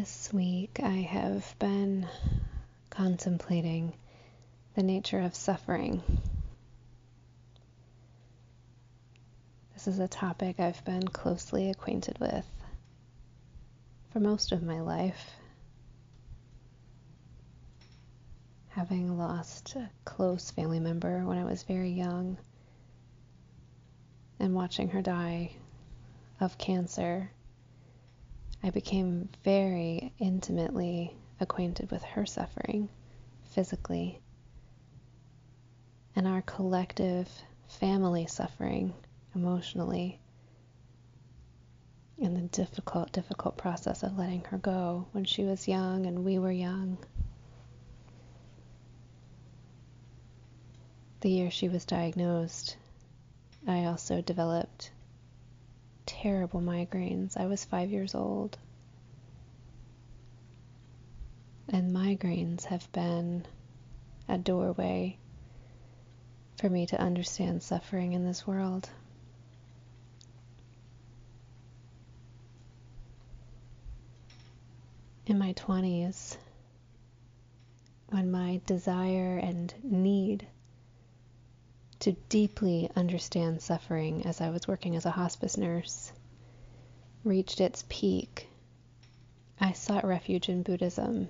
This week I have been contemplating the nature of suffering. This is a topic I've been closely acquainted with for most of my life. Having lost a close family member when I was very young and watching her die of cancer I became very intimately acquainted with her suffering physically and our collective family suffering emotionally and the difficult, difficult process of letting her go when she was young and we were young. The year she was diagnosed, I also developed terrible migraines. I was five years old. And migraines have been a doorway for me to understand suffering in this world. In my 20s, when my desire and need to deeply understand suffering as I was working as a hospice nurse reached its peak, I sought refuge in Buddhism.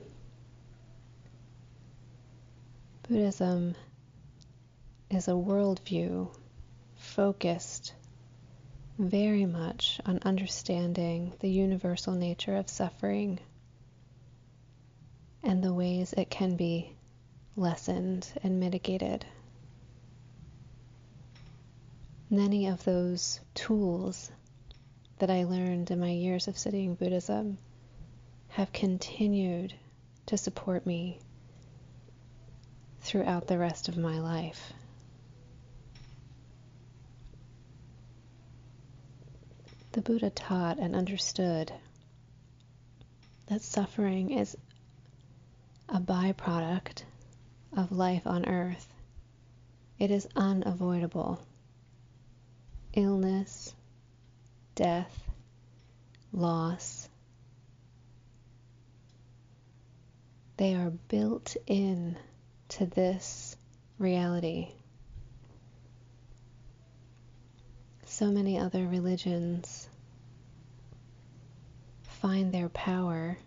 Buddhism is a worldview focused very much on understanding the universal nature of suffering and the ways it can be lessened and mitigated many of those tools that I learned in my years of studying Buddhism have continued to support me throughout the rest of my life. The Buddha taught and understood that suffering is a byproduct of life on earth. It is unavoidable illness, death, loss. They are built in to this reality. So many other religions find their power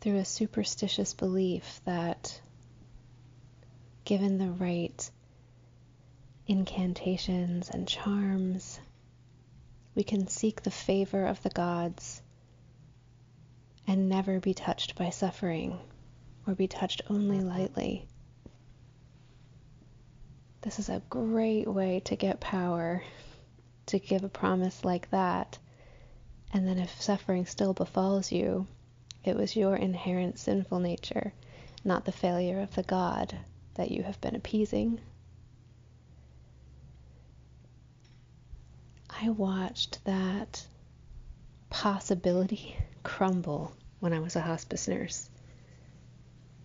through a superstitious belief that given the right incantations and charms. We can seek the favor of the gods and never be touched by suffering or be touched only lightly. This is a great way to get power, to give a promise like that. And then if suffering still befalls you, it was your inherent sinful nature, not the failure of the God that you have been appeasing. I watched that possibility crumble when I was a hospice nurse.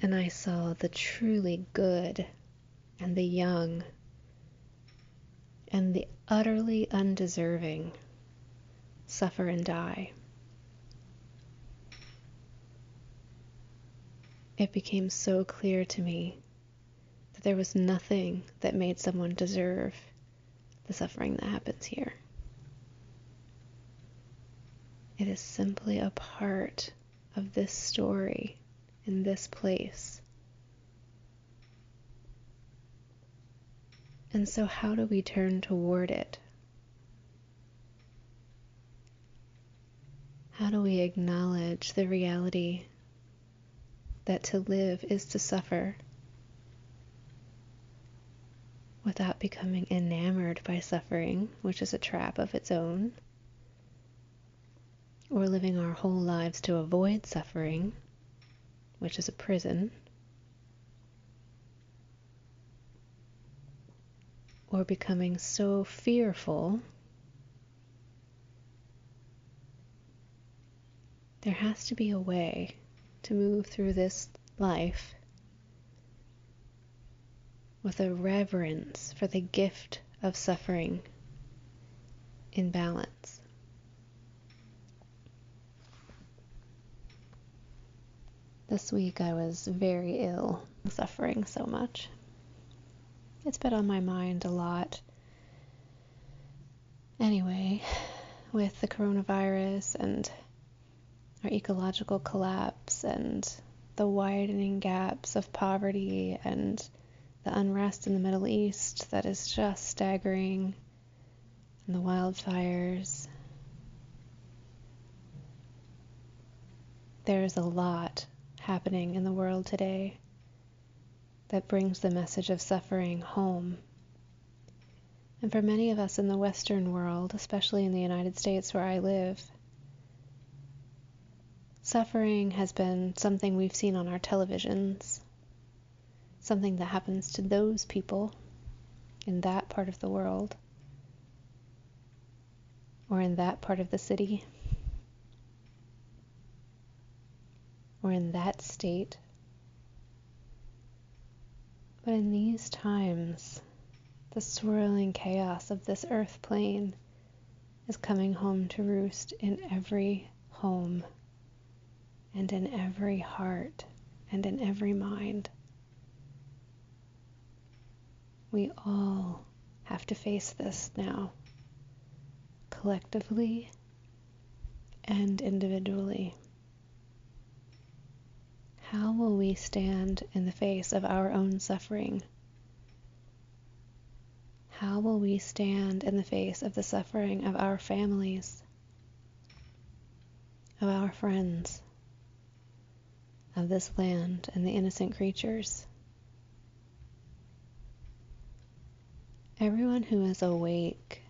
And I saw the truly good and the young and the utterly undeserving suffer and die. It became so clear to me that there was nothing that made someone deserve the suffering that happens here. It is simply a part of this story in this place. And so, how do we turn toward it? How do we acknowledge the reality that to live is to suffer without becoming enamored by suffering, which is a trap of its own, or living our whole lives to avoid suffering, which is a prison, or becoming so fearful There has to be a way to move through this life with a reverence for the gift of suffering in balance. This week I was very ill, suffering so much. It's been on my mind a lot. Anyway, with the coronavirus and our ecological collapse and the widening gaps of poverty and the unrest in the Middle East that is just staggering, and the wildfires. There's a lot happening in the world today that brings the message of suffering home. And for many of us in the Western world, especially in the United States where I live, Suffering has been something we've seen on our televisions, something that happens to those people in that part of the world or in that part of the city or in that state. But in these times, the swirling chaos of this earth plane is coming home to roost in every home and in every heart and in every mind. We all have to face this now, collectively and individually. How will we stand in the face of our own suffering? How will we stand in the face of the suffering of our families, of our friends, of this land and the innocent creatures. Everyone who is awake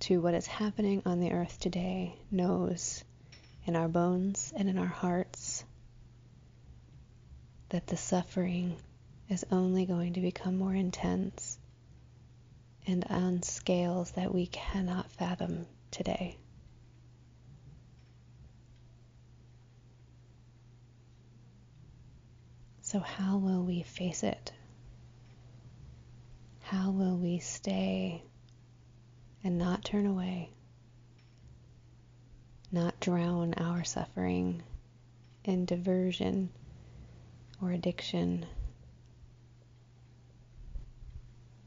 to what is happening on the earth today knows in our bones and in our hearts that the suffering is only going to become more intense and on scales that we cannot fathom today. So, how will we face it? How will we stay and not turn away? Not drown our suffering in diversion or addiction.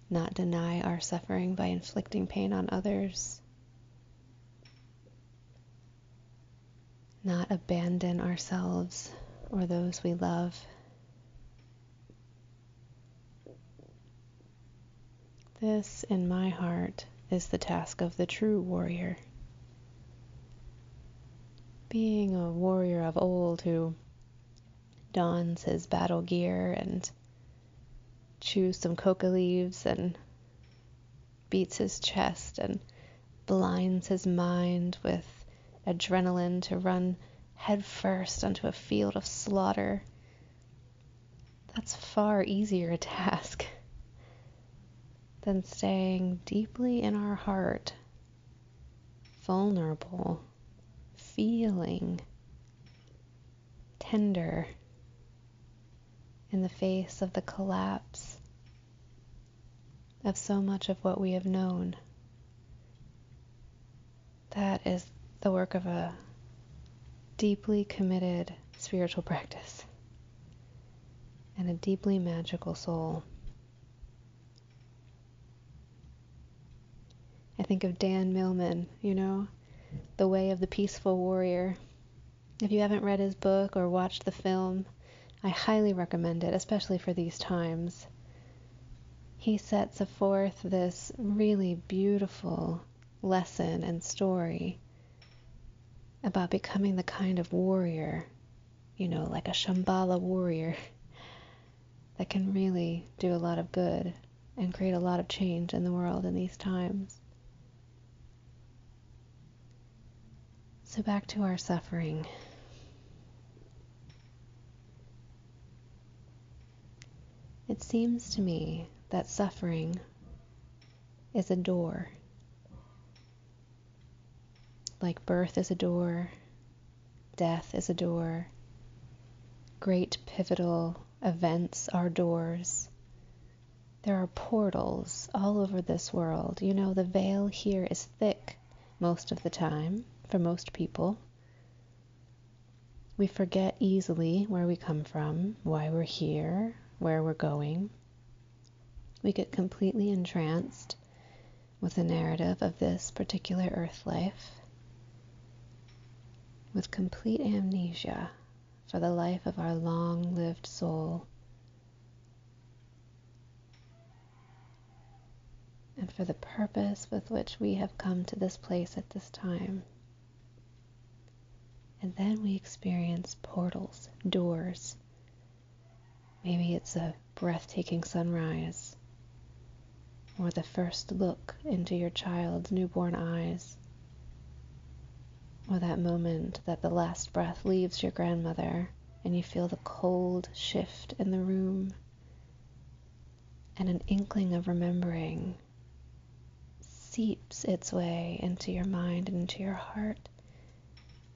Not deny our suffering by inflicting pain on others. Not abandon ourselves or those we love This, in my heart, is the task of the true warrior. Being a warrior of old who dons his battle gear and chews some coca leaves and beats his chest and blinds his mind with adrenaline to run headfirst onto a field of slaughter. That's far easier a task than staying deeply in our heart, vulnerable, feeling tender in the face of the collapse of so much of what we have known. That is the work of a deeply committed spiritual practice and a deeply magical soul. I think of Dan Millman, you know, The Way of the Peaceful Warrior. If you haven't read his book or watched the film, I highly recommend it, especially for these times. He sets forth this really beautiful lesson and story about becoming the kind of warrior, you know, like a Shambhala warrior, that can really do a lot of good and create a lot of change in the world in these times. So, back to our suffering. It seems to me that suffering is a door. Like birth is a door, death is a door, great pivotal events are doors. There are portals all over this world. You know, the veil here is thick most of the time for most people. We forget easily where we come from, why we're here, where we're going. We get completely entranced with the narrative of this particular earth life, with complete amnesia for the life of our long lived soul. And for the purpose with which we have come to this place at this time. And then we experience portals, doors. Maybe it's a breathtaking sunrise, or the first look into your child's newborn eyes, or that moment that the last breath leaves your grandmother and you feel the cold shift in the room, and an inkling of remembering seeps its way into your mind and into your heart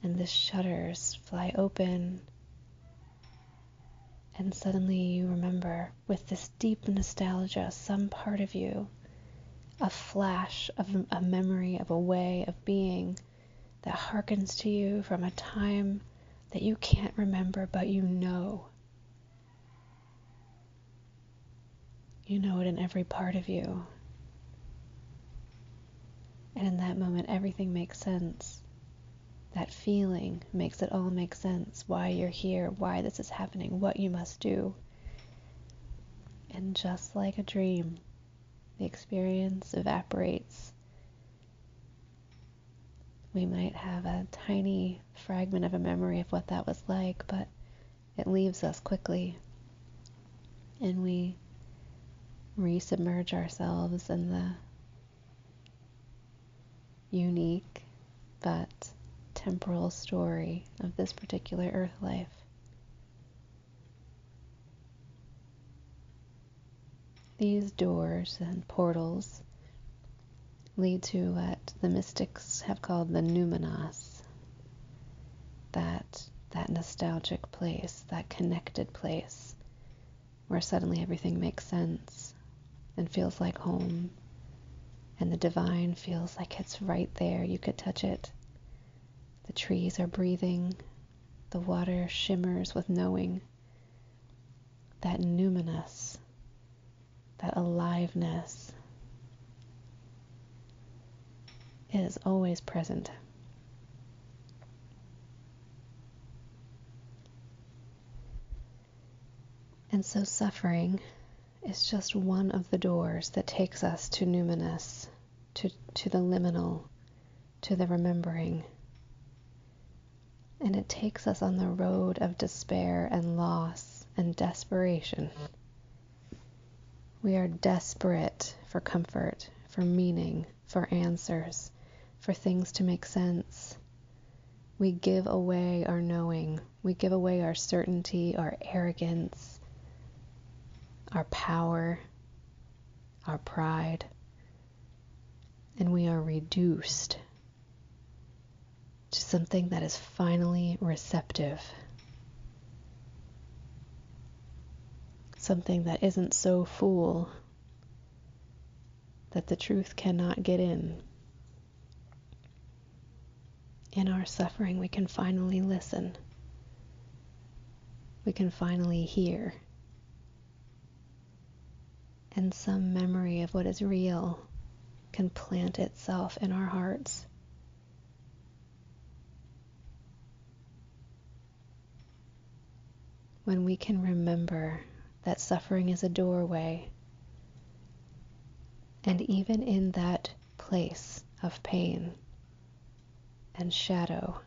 and the shutters fly open. And suddenly you remember, with this deep nostalgia, some part of you, a flash of a memory of a way of being that harkens to you from a time that you can't remember, but you know. You know it in every part of you. And in that moment, everything makes sense. That feeling makes it all make sense why you're here, why this is happening, what you must do. And just like a dream, the experience evaporates. We might have a tiny fragment of a memory of what that was like, but it leaves us quickly. And we resubmerge ourselves in the unique but temporal story of this particular earth life. These doors and portals lead to what the mystics have called the numinous, that that nostalgic place, that connected place where suddenly everything makes sense and feels like home and the divine feels like it's right there. You could touch it. The trees are breathing. The water shimmers with knowing. That numinous, that aliveness is always present. And so suffering is just one of the doors that takes us to numinous, to, to the liminal, to the remembering and it takes us on the road of despair and loss and desperation. We are desperate for comfort, for meaning, for answers, for things to make sense. We give away our knowing, we give away our certainty, our arrogance, our power, our pride, and we are reduced to something that is finally receptive. Something that isn't so full that the truth cannot get in. In our suffering, we can finally listen. We can finally hear. And some memory of what is real can plant itself in our hearts when we can remember that suffering is a doorway. And even in that place of pain and shadow,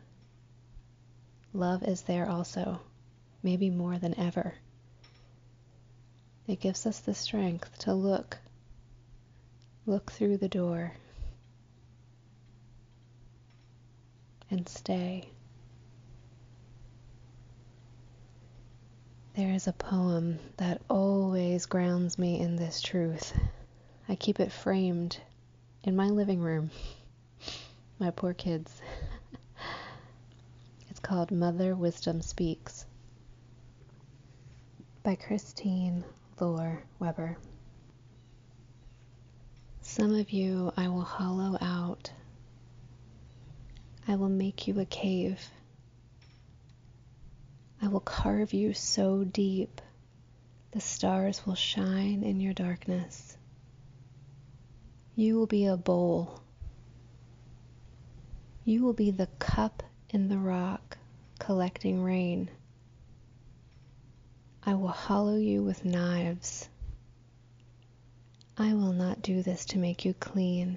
love is there also, maybe more than ever. It gives us the strength to look, look through the door, and stay. There is a poem that always grounds me in this truth. I keep it framed in my living room. My poor kids. it's called Mother Wisdom Speaks by Christine Lore Weber. Some of you I will hollow out. I will make you a cave I will carve you so deep the stars will shine in your darkness. You will be a bowl. You will be the cup in the rock collecting rain. I will hollow you with knives. I will not do this to make you clean.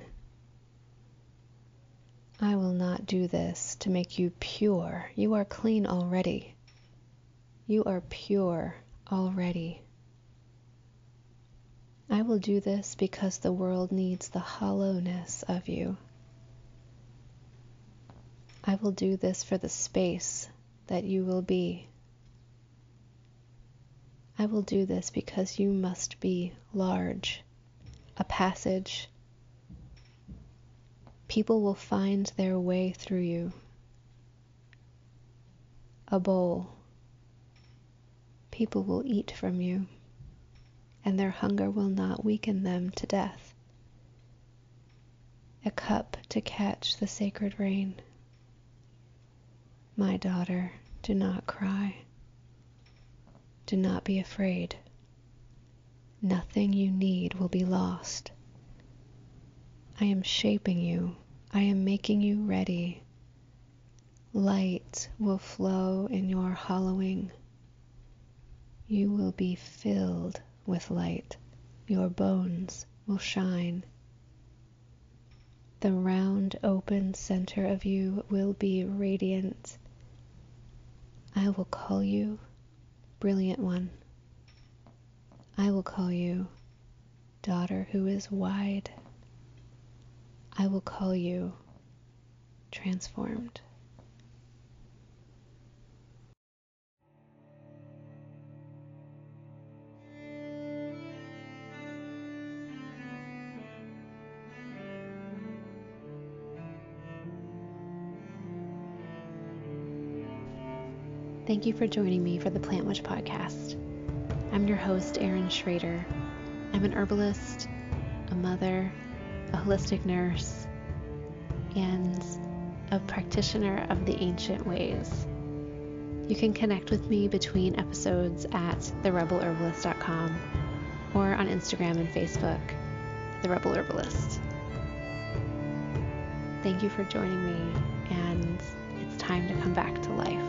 I will not do this to make you pure. You are clean already. You are pure already. I will do this because the world needs the hollowness of you. I will do this for the space that you will be. I will do this because you must be large, a passage. People will find their way through you. A bowl people will eat from you, and their hunger will not weaken them to death. A cup to catch the sacred rain. My daughter, do not cry. Do not be afraid. Nothing you need will be lost. I am shaping you. I am making you ready. Light will flow in your hollowing you will be filled with light. Your bones will shine. The round, open center of you will be radiant. I will call you Brilliant One. I will call you Daughter who is wide. I will call you Transformed. Thank you for joining me for the Plant Witch podcast. I'm your host, Erin Schrader. I'm an herbalist, a mother, a holistic nurse, and a practitioner of the ancient ways. You can connect with me between episodes at therebelherbalist.com or on Instagram and Facebook, The Rebel Herbalist. Thank you for joining me, and it's time to come back to life.